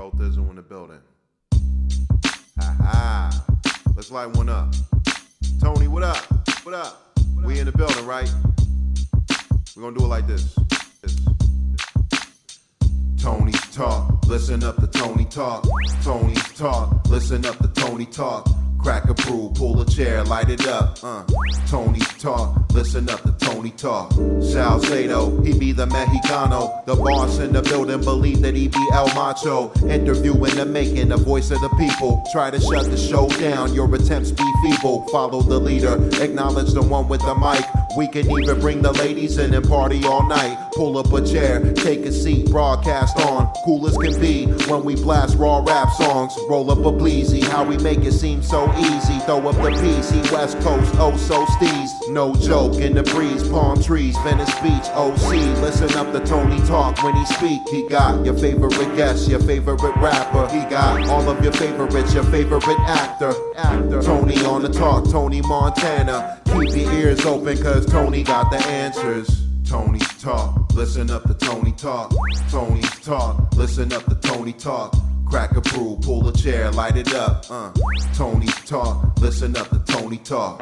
Bro Thizzle in the building. Ha ha. Let's light one up. Tony, what up? What up? We in the building, right? We're gonna do it like this. this. Tony's talk, listen up to Tony talk. Tony's talk, listen up to Tony talk. Crack a brew, pull a chair, light it up. Uh. Tony talk, listen up to Tony talk. Salcedo, he be the Mexicano. The boss in the building believe that he be El Macho. Interview in the making, the voice of the people. Try to shut the show down, your attempts be feeble. Follow the leader, acknowledge the one with the mic. We can even bring the ladies in and party all night. Pull up a chair, take a seat, broadcast on. Cool as can be when we blast raw rap songs. Roll up a bleezy, how we make it seem so easy. Throw up the PC, West Coast, oh so steez. No joke, in the breeze, palm trees, Venice Beach, OC. Listen up to Tony talk when he speak. He got your favorite guest, your favorite rapper. He got all of your favorites, your favorite actor. Actor. Tony on the talk, Tony Montana. Keep your ears open, cause Tony got the answers. Tony's talk, listen up to Tony talk. Tony talk, listen up to Tony talk. Crack a brew, pull a chair, light it up. Uh. Tony's talk, listen up to Tony talk.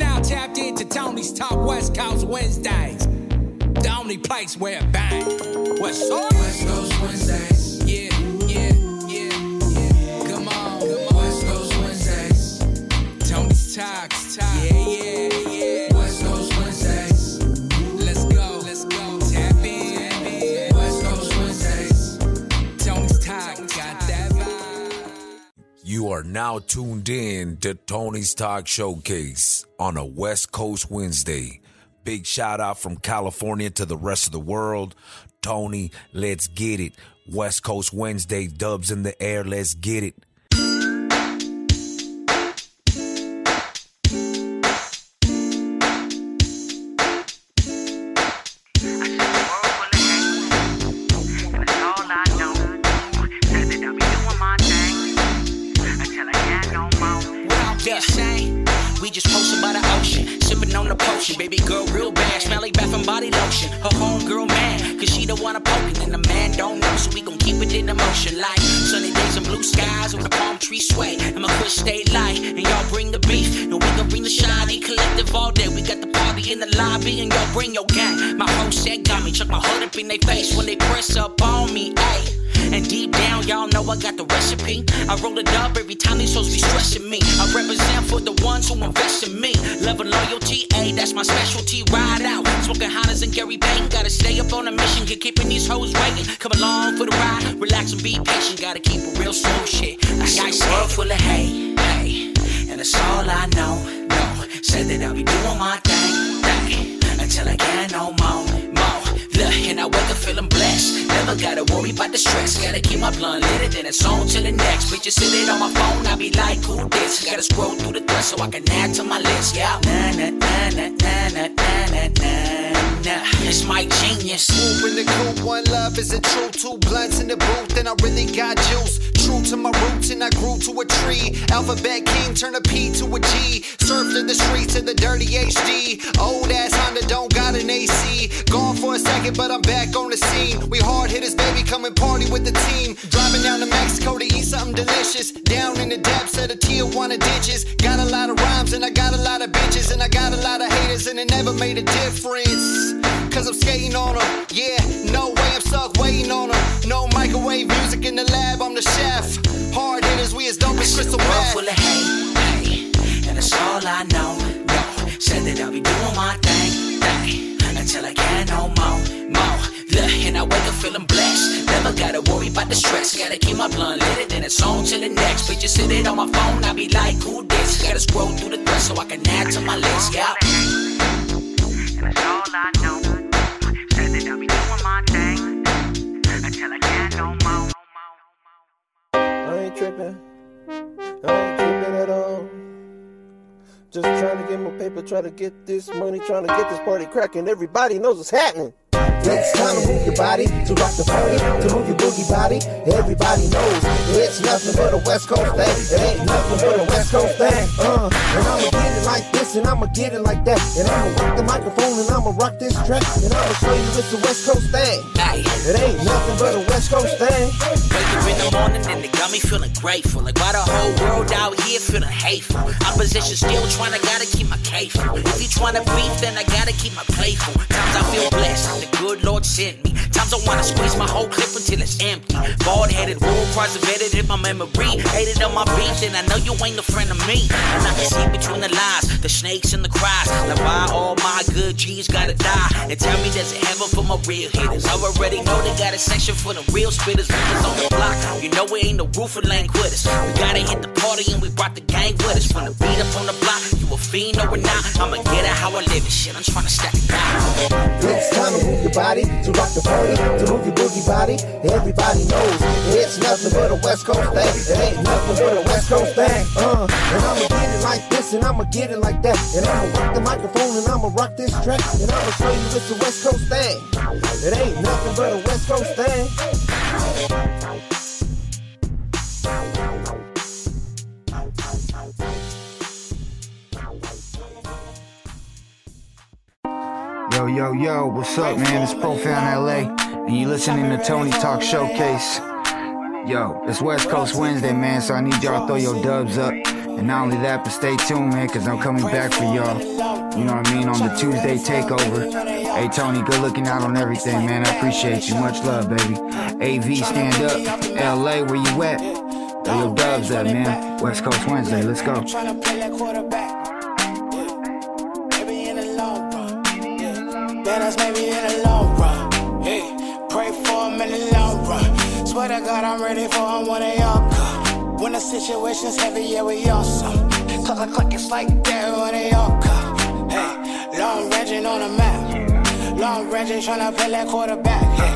Now tapped into Tony's Talk West Coast Wednesdays. The only place where it bang. What's Coast, West Coast Wednesdays. Yeah, yeah, yeah, yeah. Come on, come on. West Coast Wednesdays. Tony's Talks, You are now tuned in to Tony's Talk Showcase on a West Coast Wednesday. Big shout out from California to the rest of the world. Tony, let's get it. West Coast Wednesday, dubs in the air, let's get it. And Gary Payton. Gotta stay up on a mission, get keeping these hoes waiting. Come along for the ride, relax and be patient. Gotta keep it real slow shit. I got a world full of hay, hey, and that's all I know. No, said that I'll be doing my thing, thing, until I can't no more. Up feeling blessed. Never gotta worry about the stress. Gotta keep my blunt lit, then it's on till the next. Bitches sit it on my phone, I be like, who this? Gotta scroll through the thread so I can add to my list. Yeah, na na na na na na na na na. nah. It's my genius. Swoop in the coop, one love is a true. Two blunts in the booth, and I really got juice. True to my roots, and I grew to a tree. Alphabet king, turn a P to a G. Surfed in the streets of the dirty HD. Old ass Honda don't got an AC. Gone for a second, but I'm back the scene. We hard hitters, baby, come and party with the team. Driving down to Mexico to eat something delicious. Down in the depths of the Tijuana ditches. Got a lot of rhymes, and I got a lot of bitches, and I got a lot of haters, and it never made a difference. Cause I'm skating on them. Yeah, no way I'm stuck waiting on them. No microwave music in the lab, I'm the chef. Hard hitters, we as dope as crystal meth. full of hate, hey, and that's all I know. No, said that I'll be doing my thing, thing, until I can't no more, and I wake up feeling blessed. Never gotta worry about the stress. Gotta keep my blunt lit, then it's on till the next. Bitches sit it on my phone, I be like, who this? Gotta scroll through the thread so I can add to my list, yeah. And that's all I know. Said that I'll be doing my thing until I can't no more. I ain't tripping. I ain't tripping at all. Just trying to get my paper, try to get this money, trying to get this party cracking. Everybody knows what's happening. It's time to move your body, to rock the party, to move your boogie body. Everybody knows it's nothing but a West Coast thing. It ain't nothing but a West Coast thing. Uh, and I'ma get it like this, and I'ma get it like that. And I'ma rock the microphone, and I'ma rock this track. And I'ma show you it's a West Coast thing. It ain't nothing but a West Coast thing. Wake in the morning and it got me feeling grateful. Like why the whole world out here feeling hateful. Opposition still trying to gotta keep my cake. If you trying to beef, then I gotta keep my plate full. Times I feel blessed, the good Lord sent me. Times I wanna squeeze my whole clip until it's empty. Bald headed, war cries have edited my memory. Hated on my beef, and I know you ain't a friend of me. And I can see between the lies, the snakes and the cries. Like why all my good G's gotta die? And tell me there's a heaven for my real hitters. I already know they got a section for the real spitters. Niggas on the block, you know it ain't no roofing lane quitters. We gotta hit the party and we brought the gang with us. From the beat up on the block, you a fiend or not? I'ma get it how I live it. Shit, I'm trying to stack it down. It's time to move your body, to rock the party, move your boogie body. Everybody knows it's nothing but a West Coast thing. It ain't nothing but a West Coast thing. Uh, and I'ma get it like this, and I'ma get it like that. And I'ma rock the microphone, and I'ma rock this track. And I'ma show you it's a West Coast thing. It ain't nothing but a West Coast thing. Yo, yo, yo, what's up, man? It's Profound LA, and you listening to Tony Talk Showcase. Yo, it's West Coast Wednesday, man, so I need y'all to throw your dubs up. And not only that, but stay tuned, man, because I'm coming back for y'all. You know what I mean? On the Tuesday takeover. Hey, Tony, good looking out on everything, man. I appreciate you. Much love, baby. AV, stand up. LA, where you at? Throw your dubs up, man. West Coast Wednesday, let's go. Ready for him when they. When the situation's heavy, yeah, we awesome. Click, click, click, it's like that when they all. Hey, long ranging on the map. Long ranging tryna play that quarterback. Hey,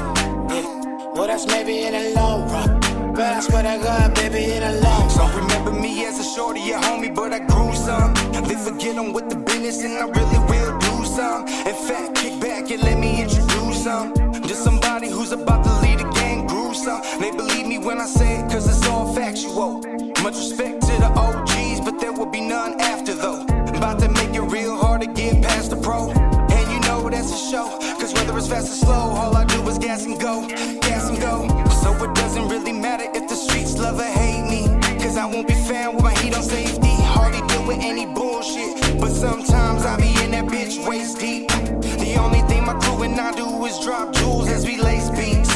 yeah. Well, that's maybe in the long run. But I swear to God, baby, in the long run. So remember me as a shorty, a homie, but I grew some. They forget I'm with the business and I really will do some. In fact, kick back and let me introduce some. Just somebody who's about to lead a They believe me when I say it, cause it's all factual. Much respect to the OGs, but there will be none after though. About to make it real hard to get past the pro. And you know that's a show. Cause whether it's fast or slow, all I do is gas and go, gas and go. So it doesn't really matter if the streets love or hate me. Cause I won't be found with my heat on safety. Hardly deal with any bullshit. But sometimes I be in that bitch waist deep. The only thing my crew and I do is drop jewels as we lace beats.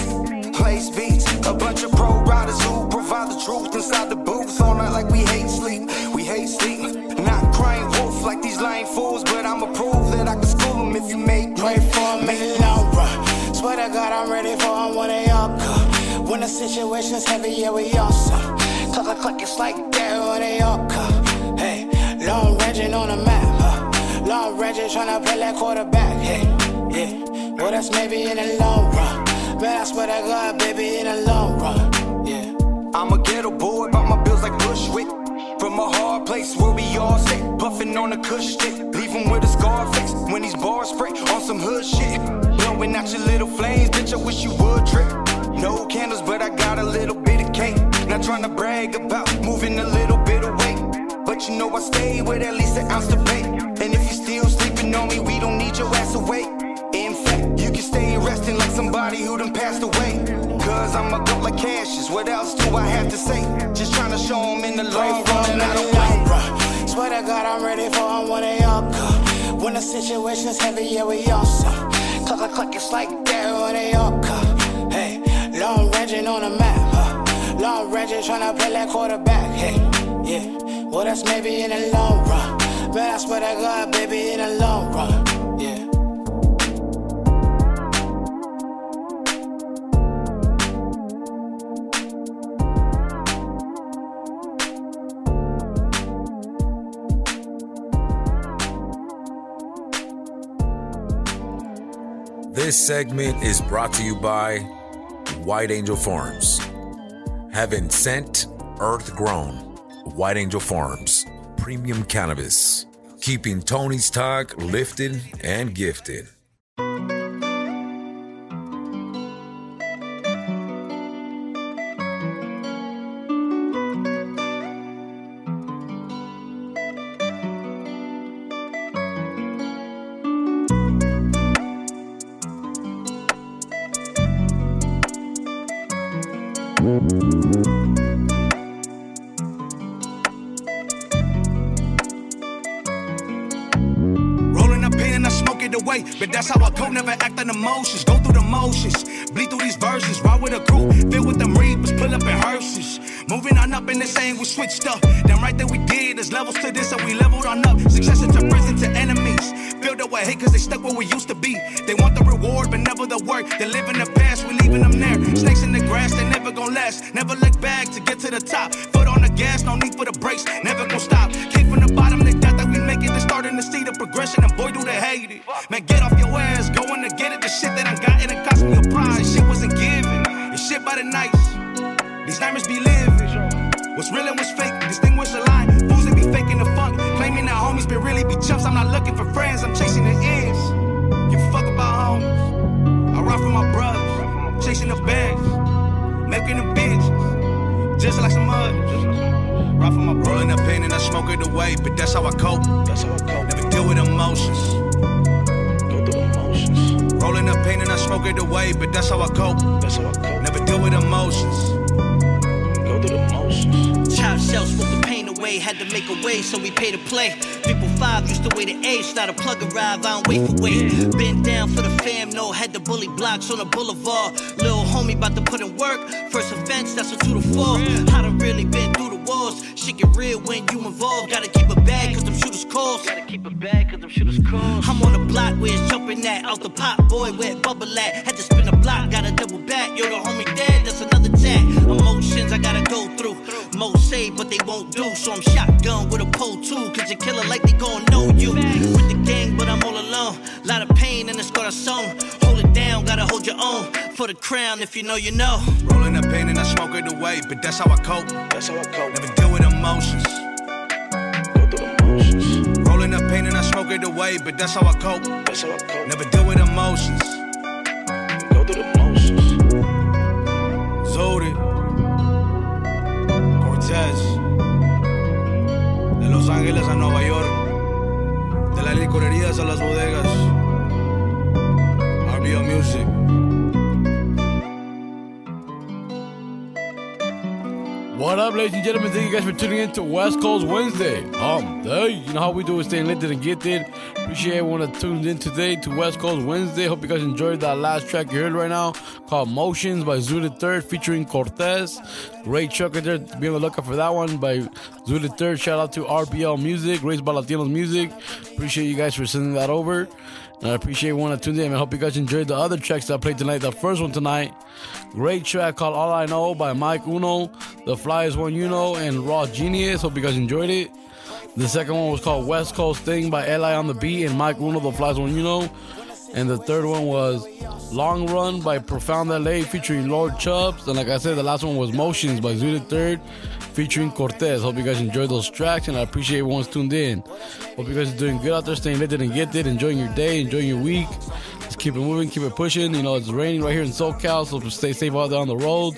Lace beats. A bunch of pro riders who provide the truth inside the booth. All night like we hate sleep. We hate sleep. Not crying wolf like these lying fools. But I'ma prove that I can school them if you make Pray for him in the long run. Swear to God, I'm ready for him when they all come. When the situation's heavy, yeah, we awesome. Click, click, click, it's like that when they all come. Hey, long ranging on the map. Huh? Long ranging tryna play that quarterback. Hey, yeah. Well, that's maybe in the long run. Man, I swear to God, baby, in the long run. Yeah. I'm a ghetto boy, but my bills like Bushwick. From a hard place where we all sit, puffing on a cush stick. Leave 'em with a scar face when these bars spray on some hood shit. Blowing out your little flames, bitch, I wish you would trip. No candles, but I got a little bit of cake. Not trying to brag about moving a little bit away. But you know I stay with at least an ounce to pay. And if you're still sleeping on me, we don't need your ass awake. Somebody who done passed away. Cause I'm a go like Cassius, what else do I have to say? Just trying to show 'em in the long run and I don't run. Swear to God, I'm ready for him when they all come. When the situation's heavy, yeah, we awesome. Click, click, click, it's like that when they all come. Hey, long ranging on the map. Huh? Long ranging tryna play that quarterback. Hey, yeah. Well, that's maybe in the long run. Man, I swear to God, baby, in the long run. This segment is brought to you by White Angel Farms. Heaven sent, earth grown. White Angel Farms. Premium cannabis. keeping Tony's Talk lifted and gifted. Switched up. Damn right that we did. There's levels to this, and we leveled on up. Success into prison to enemies. Filled up with hate cause they stuck where we used to be. They want the reward, but never the work. They live in the past, we leaving them there. Snakes in the grass, they never gon' last. Never look back to get to the top. Foot on the gas, no need for the brakes. Never gon' stop. Came from the bottom, they thought that we make it. They starting to see the progression, and boy, do they hate it. Man, get off your ass, going to get it. The shit that I got, and it cost me a prize. Shit wasn't given. It's shit by the nights. These nightmares be living. What's real and what's fake, distinguish the line. Fools that be faking the funk, claiming that homies, but really be chumps. I'm not looking for friends, I'm chasing the ends. Give a fuck about homies. I ride for my brothers, chasing the bags, making them bitch, just like some others. Ride for my brothers. Rolling up pain and I smoke it away, but that's how I cope. That's how I cope. Never deal with emotions. Go through emotions. Rolling up pain and I smoke it away, but that's how I cope. That's how I cope. Never deal with emotions. Child shell smoke the pain away, had to make a way, so we pay to play. People five used to wait to age, not a plug arrive, I don't wait for wait. Been down for the fam, no, had the bully blocks on the boulevard. Little homie about to put in work, first offense, that's a two to four. I done really been wars, shit get real when you involved. Gotta keep it bad, cause them shooters calls. Gotta keep it bad, cause them shooters calls. I'm on the block where it's jumping at, out the pot, boy, where it bubble at. Had to spin the block, gotta double back, yo, the homie dead, that's another tag. Emotions I gotta go through. Most say, but they won't do. So I'm shotgun with a pole too. Cause you killer like they gon' know you. With the gang, but I'm all alone. Lot of pain in this corazon. Hold it down, gotta hold your own. For the crown, if you know, you know. Rolling up pain and I smoke it away, but that's how I cope. That's how I cope. Never deal with emotions. Go through the emotions. Rolling up pain and I smoke it away, but that's how I cope. That's how I cope. Never deal with emotions. Go through the emotions. Zodi. Cortez. De Los Ángeles a Nueva York. De las licorerías a las bodegas. RBO Music. What up, ladies and gentlemen? Thank you guys for tuning in to West Coast Wednesday. Um, hey, you know how we do it, staying lit and get it. Appreciate everyone that tuned in today to West Coast Wednesday. Hope you guys enjoyed that last track you heard right now called Motions by Zooted Third featuring Cortez. Great track right there. Be on the lookout for that one by Zooted Third. Shout out to RPL Music, Raised by Latinos Music. Appreciate you guys for sending that over. I appreciate everyone that tuned in. I hope you guys enjoyed the other tracks that I played tonight. The first one tonight, great track called All I Know by Mic Uno, Tha Flyest One Uno, and Raw Genius. Hope you guys enjoyed it. The second one was called West Coast Thing by L.I on the Beat and Mic Uno, Tha Flyest One Uno. And the third one was Long Run by Profound LA featuring Lord Chubbs. And like I said, the last one was Motions by Zooted Third featuring Cortez. Hope you guys enjoyed those tracks and I appreciate everyone's tuned in. Hope you guys are doing good out there, staying lit and get it, enjoying your day, enjoying your week. Keep it moving, keep it pushing. You know, it's raining right here in SoCal, so stay safe out there on the road.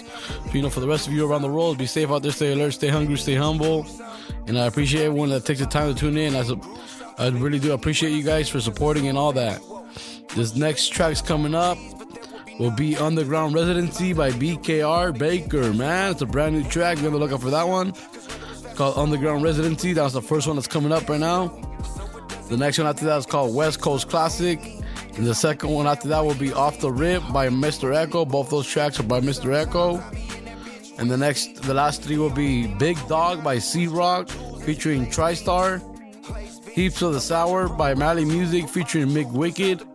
You know, for the rest of you around the world, be safe out there, stay alert, stay hungry, stay humble. And I appreciate everyone that takes the time to tune in. I, I really do appreciate you guys for supporting and all that. This next track's coming up will be Underground Residency by BKR Baker, man. It's a brand new track. Be on the lookout for that one. It's called Underground Residency. That was the first one that's coming up right now. The next one after that is called West Coast Classic. And the second one after that will be Off the Rip by Mr. Echo. Both those tracks are by Mr. Echo. And the next, the last three will be Big Dog by C-Roc featuring Tri Star. Heaps of the Sour by Mally Muzik featuring McWicked.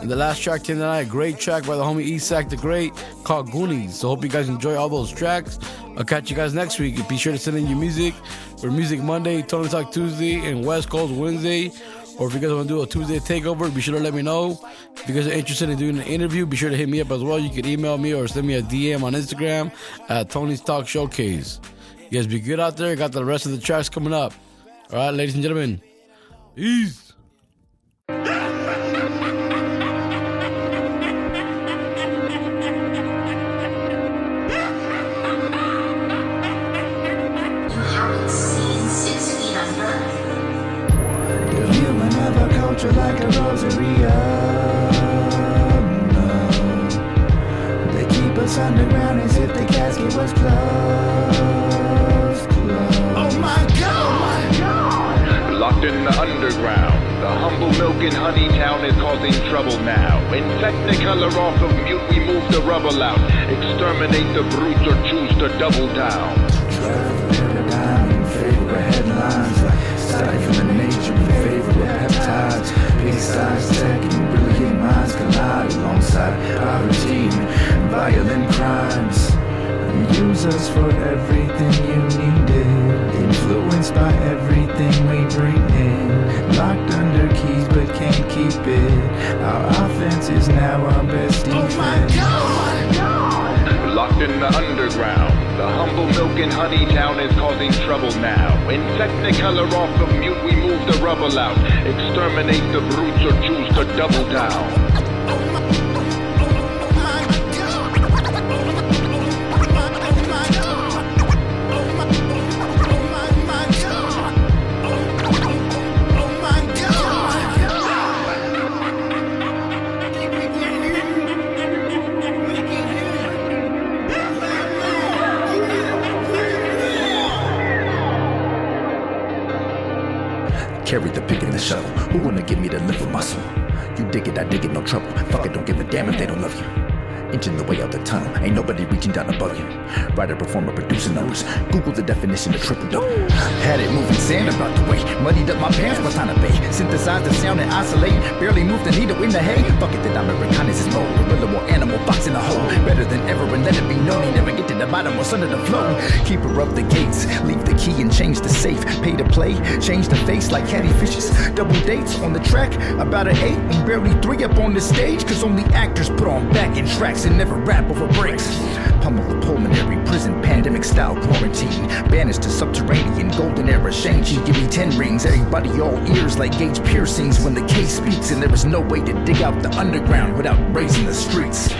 And the last track tonight, a great track by the homie E-Sac the Great called Goonies. So hope you guys enjoy all those tracks. I'll catch you guys next week. Be sure to send in your music for Music Monday, Tony Talk Tuesday, and West Coast Wednesday. Or if you guys want to do a Tuesday takeover, be sure to let me know. If you guys are interested in doing an interview, be sure to hit me up as well. You can email me or send me a DM on Instagram at Tony's Talk Showcase. You guys be good out there. Got the rest of the tracks coming up. All right, ladies and gentlemen. East. Like a rosary. no. They keep us underground as if the casket was closed. closed. Oh, oh my God! Locked in the underground, the humble milk in honey town is causing trouble now. In technicolor off of mute, we move the rubble out. Exterminate the brutes or choose to double down. paradigm, favorite headlines like stifling nature, favorite peptides, big-sized tech and brilliant minds collide alongside poverty and violent crimes. Use us for everything you needed, influenced by everything we bring in. Locked under keys but can't keep it. Our offense is now our best defense. Oh my God! Locked in the underground, the humble milk and honey town is causing trouble now. In technicolor off of mute, we move the rubble out. Exterminate the brutes or choose to double down. In the shovel. Who wanna give me the liver muscle? You dig it, I dig it, no trouble. Fuck it, don't give a damn if they don't love you. Inching the way out the tunnel, ain't nobody reaching down above you. Writer, performer, producer numbers. Google the definition of triple double. Had it moving sand about the way. Muddied up my pants, was time to bay. Synthesize the sound and isolate. Barely move the needle in the hay. Fuck it, then I'm a reconnaissance mode. Gorilla or animal, fox in a hole. Better than ever, and let it be known. He never get to the bottom, what's under the flow. Keeper of the gates, leave the key and change the safe. Pay to play, change the face like catty fishes. Double dates on the track, about an eight, and barely three up on the stage. Cause only actors put on backing tracks and never rap over breaks. Pummel the pulmonary prison, pandemic style quarantine. Banished to subterranean, golden era. Shang-Chi, give me ten rings. Everybody all ears like gauge piercings when the case speaks. And there is no way to dig out the underground without raising the streets.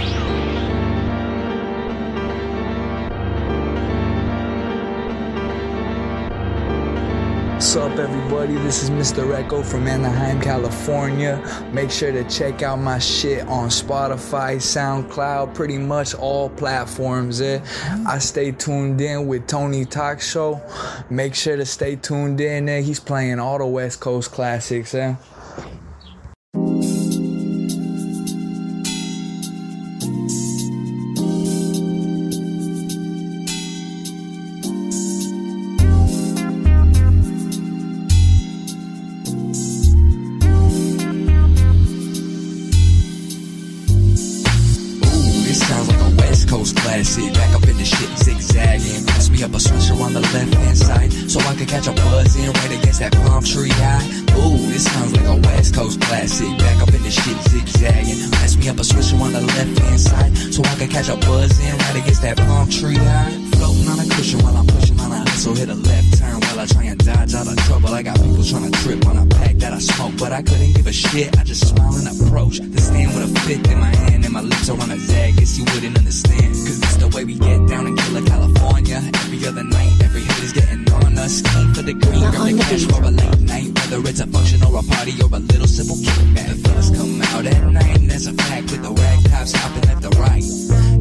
What's up, everybody? This is Mr. Echo from Anaheim, California. Make sure to check out my shit on Spotify, SoundCloud, pretty much all platforms. Eh? I stay tuned in with Tony Talk Show. Make sure to stay tuned in. Eh? He's playing all the West Coast classics. Eh? It's a function or a party or a little simple kickback. The fellas come out at night, and that's a fact. With the rag tops hopping left to right.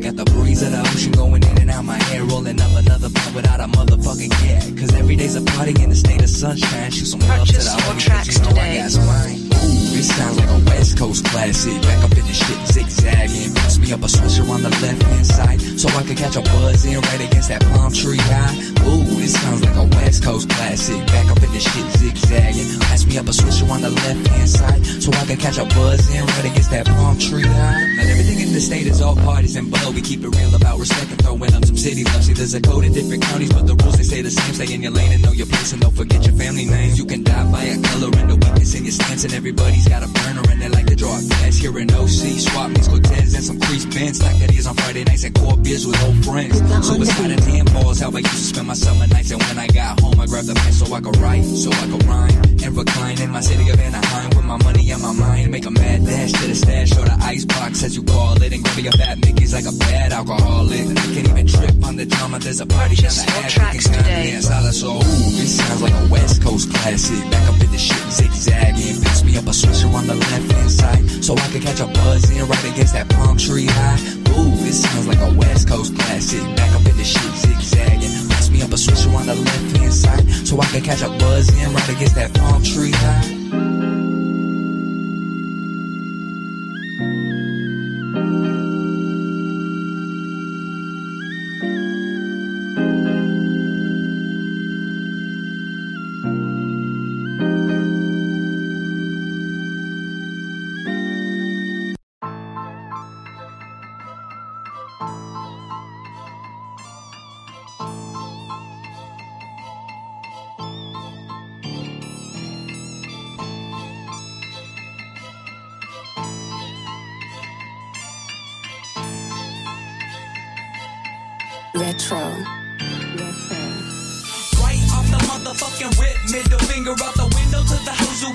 Got the breeze of the ocean going in and out my hair, rolling up another blunt without a motherfucking care. Cause every day's a party in the state of sunshine. Shoot some love to the homie, 'cause you know I got some mine. Ooh, this sounds like a West Coast classic. Back up in the shit, zigzagging. Pass me up a swisher on the left hand side, so I can catch a buzz in right against that palm tree high. Ooh, this sounds like a West Coast classic. Back up in the shit, zigzagging. Pass me up a swisher on the left hand side, so I can catch a buzz in right against that palm tree high. Not everything in the state is all parties and blow. We keep it real about respect and throwing up some city love. See, there's a code in different counties, but the rules they stay the same. Stay in your lane and know your place, and don't forget your family names. You can die by a color and the weakness in your stance, and everybody's got a burner and they like to draw a fast. Here in OC, swap meets Cortez and some crease bands like that is on Friday nights at core beers with old friends. So it's hot damn balls how I used to spend my my summer nights. And when I got home, I grabbed a pen so I could write, so I could rhyme. And recline in my city of Anaheim with my money on my mind. Make a mad dash to the stash or the icebox, as you call it. And grab a fat Mickey's like a bad alcoholic. I can't even trip on the drama. There's a party on the ass. Tracks today. So, ooh, this sounds like a West Coast classic. Back up in the shit, zigzagging. Pass me up a switcher on the left hand side so I can catch a buzz in right against that palm tree high. Ooh, this sounds like a West Coast classic. Back up in the shit, zigzagging. Me up a switcher on the left hand side so I can catch a buzz in right against that palm tree high.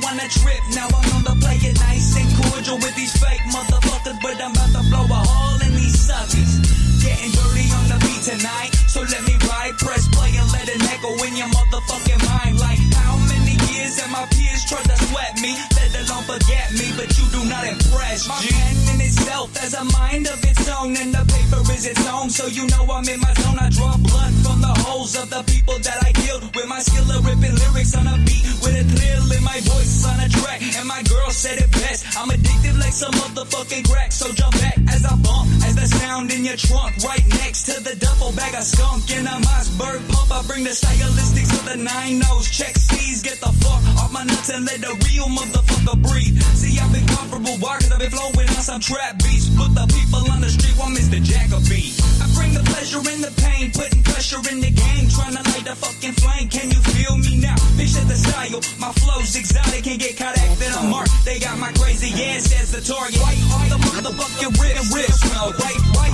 Wanna trip. Now I'm on the play it nice and cordial with these fake motherfuckers, but I'm about to blow a hole in these suckers. Getting dirty on the beat tonight, so let me ride, press play and let it echo in your motherfucking mind. Like how many years have my peers tried to sweat me, let alone forget me, but you do not impress. My pen in itself has a mind of its own, and the paper is its own, so you know I'm in my zone. I draw blood from the holes of the people that I killed with my skill of ripping lyrics on a beat with a thrill in my voice on a track. And my girl said it best. I'm addicted like some motherfucking crack, so jump back as I bump as the sound in your trunk right next to the duffel bag of skunk in a Mossberg pump. I bring the stylistics of the nine nose. Check C's, get the fuck off my nuts and let the real motherfucker breathe. See, I've been comfortable? Cause I've been flowing on some trap beats. Put the people on the street, want Mr. Jacoby. I bring the pleasure and the pain, putting pressure in the game, trying to light the fucking flame. Can you feel me now? Picture the style, my flow's exotic, can't get caught acting a mark. They got my crazy ass as the target. Right on the motherfucking rip, rip, smell. Right, right,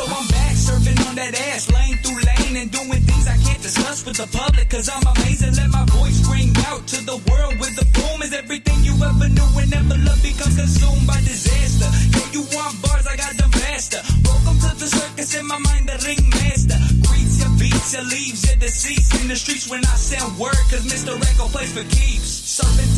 So I'm back surfing on that ass, lane through lane, and doing things I can't discuss with the public. Cause I'm amazing, let my voice ring out to the world with the boom is everything you ever knew and never loved becomes consumed by disaster. Yo, you want bars, I got them faster. Welcome to the circus in my mind, the ringmaster. Greets your beats, your leaves, your deceased in the streets when I send word, cause Mr. Echo plays for keeps.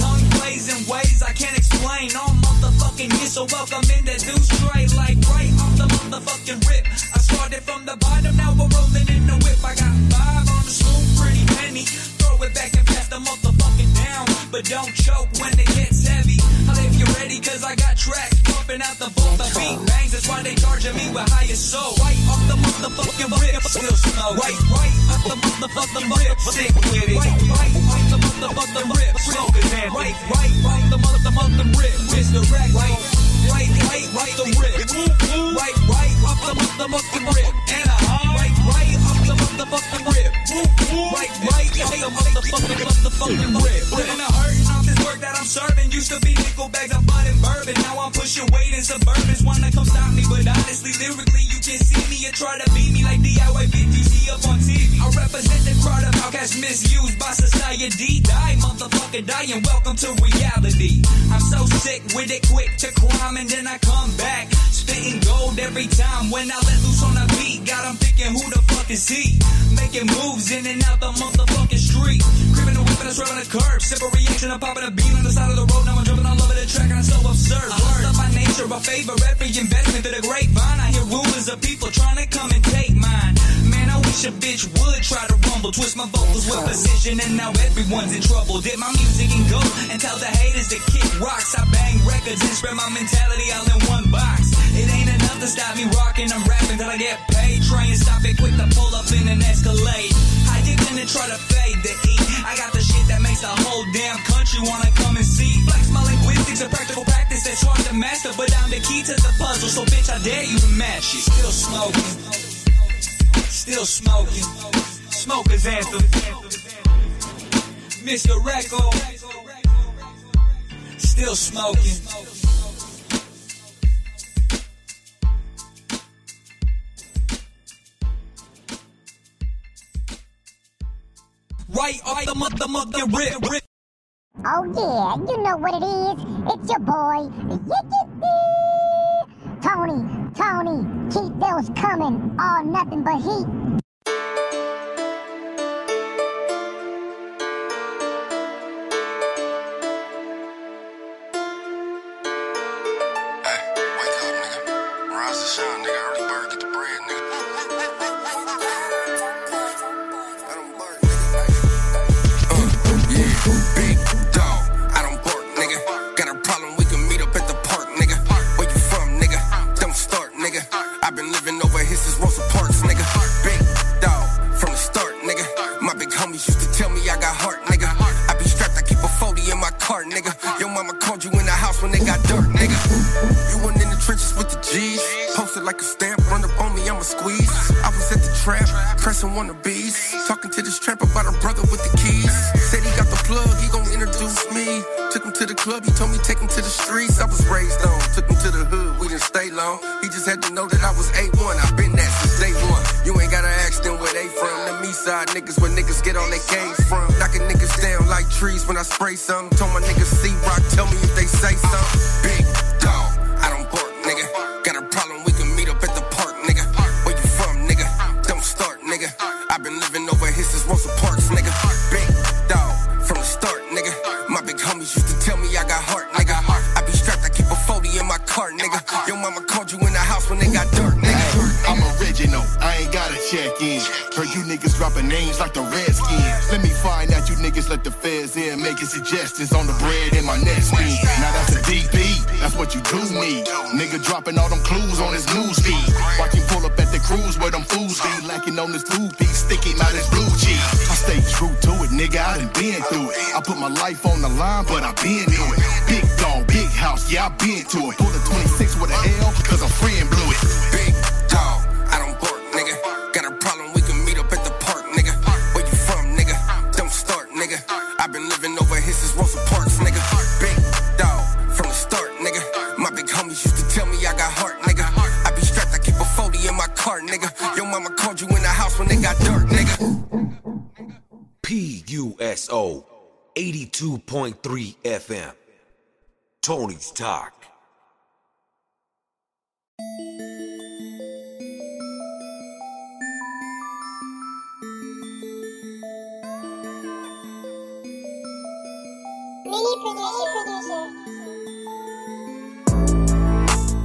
Tongue plays in ways I can't explain. All motherfucking year, so welcome in the do straight, like right off the motherfucking rip. I started from the bottom, now we're rolling in the whip. I got five on the spoon, pretty penny. Throw it back and pass the motherfucking down, but don't choke when it gets heavy. I'll if you're ready, cause I got tracks pumping out the vault. The beat bangs, that's why they charging me with higher soul. Right off the motherfucking rip, still smoke. Right, right Right, right off the motherfucking rip, his head. Right, right the motherfucking rip. Rack. Right, right, right, right the rip. Right, right the rip. And a motherfucking rip. Right, right off the motherfucking, motherfucking rip. Putting a hurting off this work that I'm serving. Used to be nickel bags bud and bourbon. Now I'm pushing weight in suburbans. Wanna come stop me, but honestly, lyrically, you can see me and try to beat me like DIY 50 up on TV. I represent the crowd of outcasts misused by society. Die, motherfucker, die, and welcome to reality. I'm so sick with it, quick to crime, and then I come back. Spitting gold every time when I let loose on the beat. God, I'm thinking, who the fuck is he? Making moves in and out the motherfucking street. Criminal whipping us right on the curb. Simple reaction, I'm popping a bean on the side of the road. Now I'm jumping all over the track, and I'm so absurd. I love by nature, a favor, every investment through the grapevine. I hear rumors of people trying to come and take mine. Man, I wish a bitch would try to rumble, twist my vocals with precision, and now everyone's in trouble. Did my music and go and tell the haters to kick rocks. I bang records and spread my mentality all in one box. It ain't to stop me rocking. I'm rapping till I get paid. Try and stop it quick to pull up in an Escalade. How you gonna try to fade the E? I got the shit that makes the whole damn country wanna come and see. Flex my linguistics, a practical practice that's hard to master, but I'm the key to the puzzle, so bitch, I dare you to match it. Still smoking. Still smoking. Smoker's anthem. Mr. Echo. Still smoking. Right off the rip rip. Oh yeah, you know what it is. It's your boy. Tony, Tony, keep those coming. All nothing but heat. You niggas dropping names like the Redskins. Let me find out you niggas let the feds in, making suggestions on the bread in my next spin. Now that's a DP, that's what you do need. Nigga dropping all them clues on his news feed. Watch him pull up at the cruise where them fools be lacking on this two piece, stick him out his blue cheese. I stay true to it, nigga, I done been through it. I put my life on the line, but I been through it. Big dog, big house, yeah, I been to it. Pull the 26 with a L, cause a friend blew it. 82.3 FM. Tony's Talk. Mini producer, producer.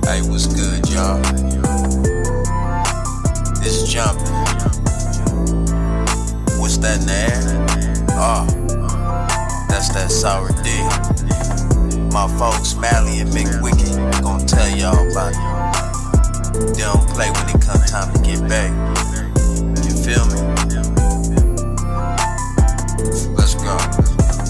Hey, what's good, y'all? It's jumping. What's that in the air? Oh, that's that sour D. My folks, Mally and McWicky, gonna tell y'all about it. They don't play when it come time to get back.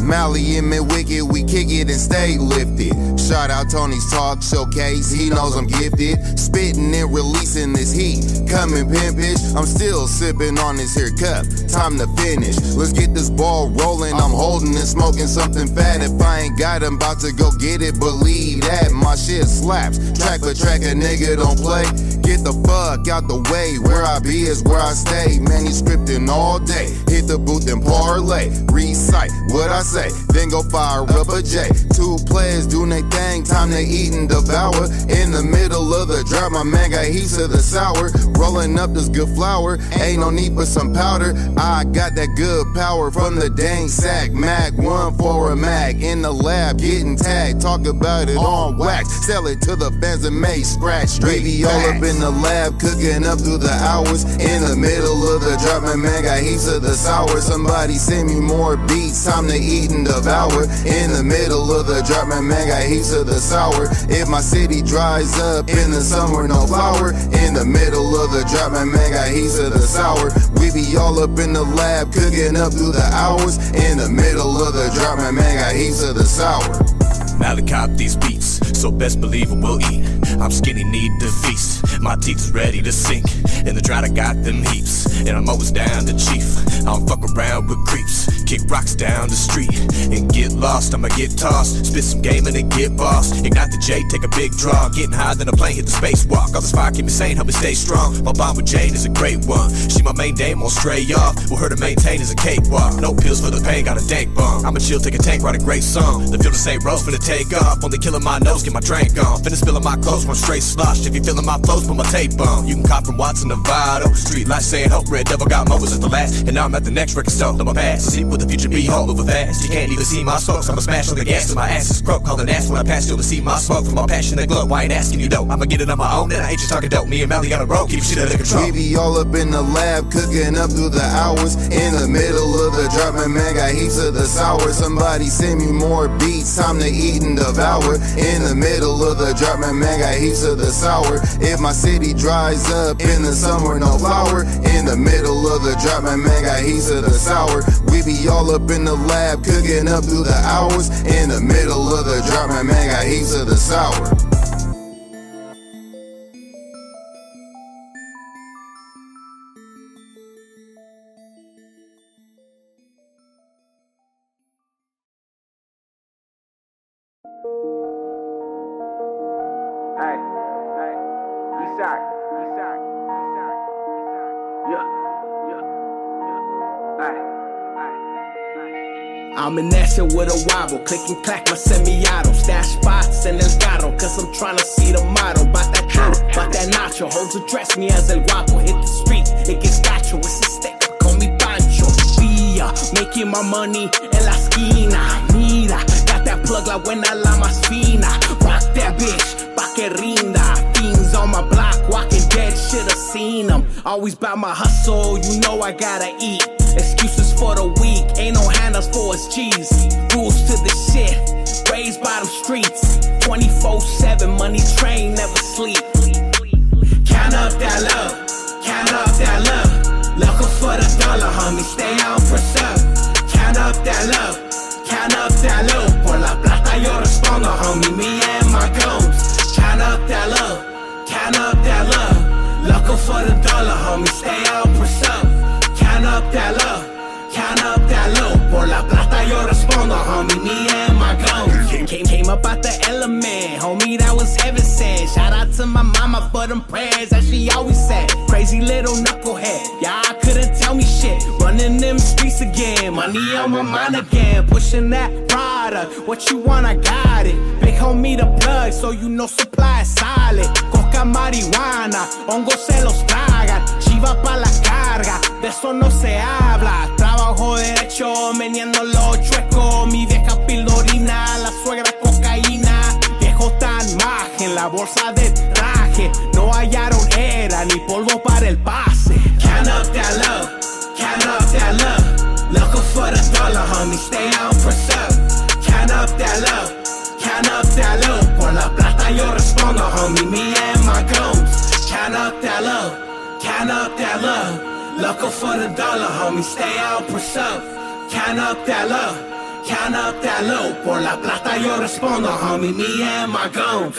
Mally and Wicked, we kick it and stay lifted. Shout out Tony's Talk Showcase, he knows I'm gifted. Spitting and releasing this heat, coming pimpish. I'm still sipping on this here cup, time to finish. Let's get this ball rolling, I'm holding and smoking something fat. If I ain't got 'em, about to go get it, believe that. My shit slaps, track for track, a nigga don't play. Get the fuck out the way, where I be is where I stay. Manuscripting all day, hit the booth and parlay. Recite what I say, then go fire up a J. Two players doing their thing, time to eat and devour. In the middle of the drought, my man got heaps of the sour. Rolling up this good flour, ain't no need for some powder. I got that good power from the dang sack. Mac one for a mag in the lab, getting tagged. Talk about it on wax, sell it to the fans and make scratch. Be all up in the lab, cooking up through the hours. In the middle of the drop, my man got heaps of the sour. Somebody send me more beats, time devour. In the middle of the drop, my man got heaps of the sour. If my city dries up in the summer, no flower. In the middle of the drop, my man got heaps of the sour. We be all up in the lab, cooking up through the hours. In the middle of the drop, my man got heaps of the sour. Malik cop these beats, so best believe it will eat. I'm skinny, need to feast. My teeth is ready to sink. In the drought, I got them heaps. And I'm always down to chief. I don't fuck around with creeps. Kick rocks down the street and get lost. I'ma get tossed. Spit some game and then get boss. Ignite the J, take a big draw. Getting higher than a plane, hit the spacewalk. All this fire keep me sane, help me stay strong. My bond with Jane is a great one. She my main dame, won't stray off. With her to maintain is a cakewalk. No pills for the pain, got a dank bomb. I'ma chill, take a tank, write a great song. The feel the same road, finna take off. Only killing my nose, get my drink on. Finna spilling my clothes, one straight slush. If you feeling my flows, put my tape on. You can cop from Watson, Nevada. Street lights saying hope, red devil got mowers at the last. And now I'm at the next record store. Let my past, see the future be, all over fast. You can't even see my spokes, I'ma smash on the gas till my ass is broke. Calling ass when I pass, you'll see my smoke from my passion passionate glow. I ain't asking you though, I'ma get it on my own, and I ain't just talking dope. Me and Melly on a road, keep shit under control. We be all up in the lab, cooking up through the hours. In the middle of the drop, my man got heaps of the sour. Somebody send me more beats, time to eat and devour. In the middle of the drop, my man got heaps of the sour. If my city dries up in the summer, no flower. In the middle of the drop, my man got heaps of the sour. We be all up in the lab, cooking up through the hours. In the middle of the drop, my man got heaps of the sour. Hey, hey, Eastside, I'm in action with a wobble, click and clack my semi-auto, stash spots in el carro, cause I'm tryna see the model. Bought that churro, bought that nacho, hoes address me as el guapo. Hit the street, it gets gacho, it's a stick, call me Pancho. Via, making my money en la esquina. Mira, got that plug like when I la más fina. Rock that bitch, pa' que rinda. Fiends on my block, walking dead, should've seen them. Always bout my hustle, you know I gotta eat. Excuses for the weak, ain't no handles for us G's. Rules to the shit, raised by them streets. 24 7, money train, never sleep. Count up that love, count up that love. Looking for the dollar, homie, stay on preserve. Count up that love, count up that love. Por la plata yo respondo, homie, me and my goons. Count up that love, count up that love. Looking for the dollar, homie, stay Came, up out the element, homie, that was heaven sent. Shout out to my mama for them prayers that she always said. Crazy little knucklehead, I couldn't tell me shit. Running them streets again, money on my mind again. Pushing that product, what you want, I got it. Big homie, the plug, so you know supply is solid. Coca marihuana, hongos se los tragan. Chiva pa' la carga, de eso no se habla. Trabajo derecho, meneando los chuecos. Mi en la bolsa de traje. No hallaron era ni polvo para el pase. Count up that love, count up that love. Looking for the dollar, homie, stay on preserve. Count up that love, count up that love. Por la plata yo respondo, homie, me and my goons. Count up that love, count up that love. Looking for the dollar, homie, stay on preserve. Count up that love, count up that love. Por la plata yo respondo, homie, me and my goons.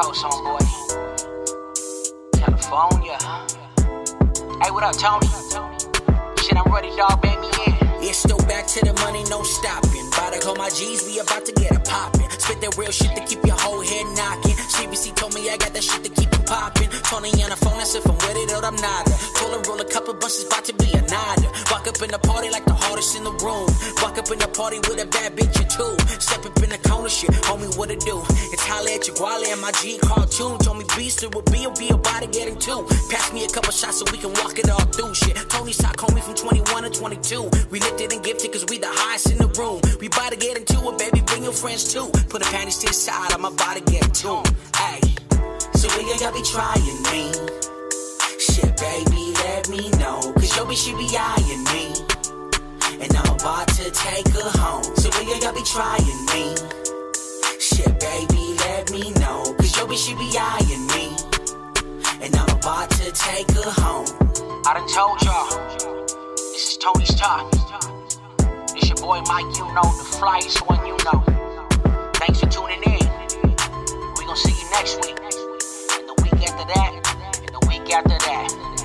Coast, homeboy. California. Hey, what up, Tony? Shit, I'm ready, dog. Bang me in. It's still back to the money, no stopping. About to call my G's, we about to get it poppin'. Spit that real shit to got that shit to keep it poppin'. Tony on the phone, that's if I'm with it or I'm not. Told her roll a couple bunches, about to be a nada. Walk up in the party like the hardest in the room. Walk up in the party with a bad bitch or two. Step up in the corner, shit, homie, what it do? It's holla at guale and my G cartoon. Told me beast it will be, will be about to getting two. Pass me a couple shots so we can walk it all through shit. Tony's talk homie from 21 to 22. We lifted and gifted cause we the highest in the room. We about to get into it, baby, bring your friends too. Put a panties to the side, I'm about to get into 'em. So when y'all be trying me? Shit, baby, let me know. Cause yo, bitch, she be eyeing me. And I'm about to take her home. So when y'all be trying me? Shit, baby, let me know. Cause yo, bitch, she be eyeing me. And I'm about to take her home. I done told y'all. This is Tony's Talk. It's your boy Mic Uno, the flyest one you know. Thanks for tuning in. We gonna see you next week after that. And the week after that.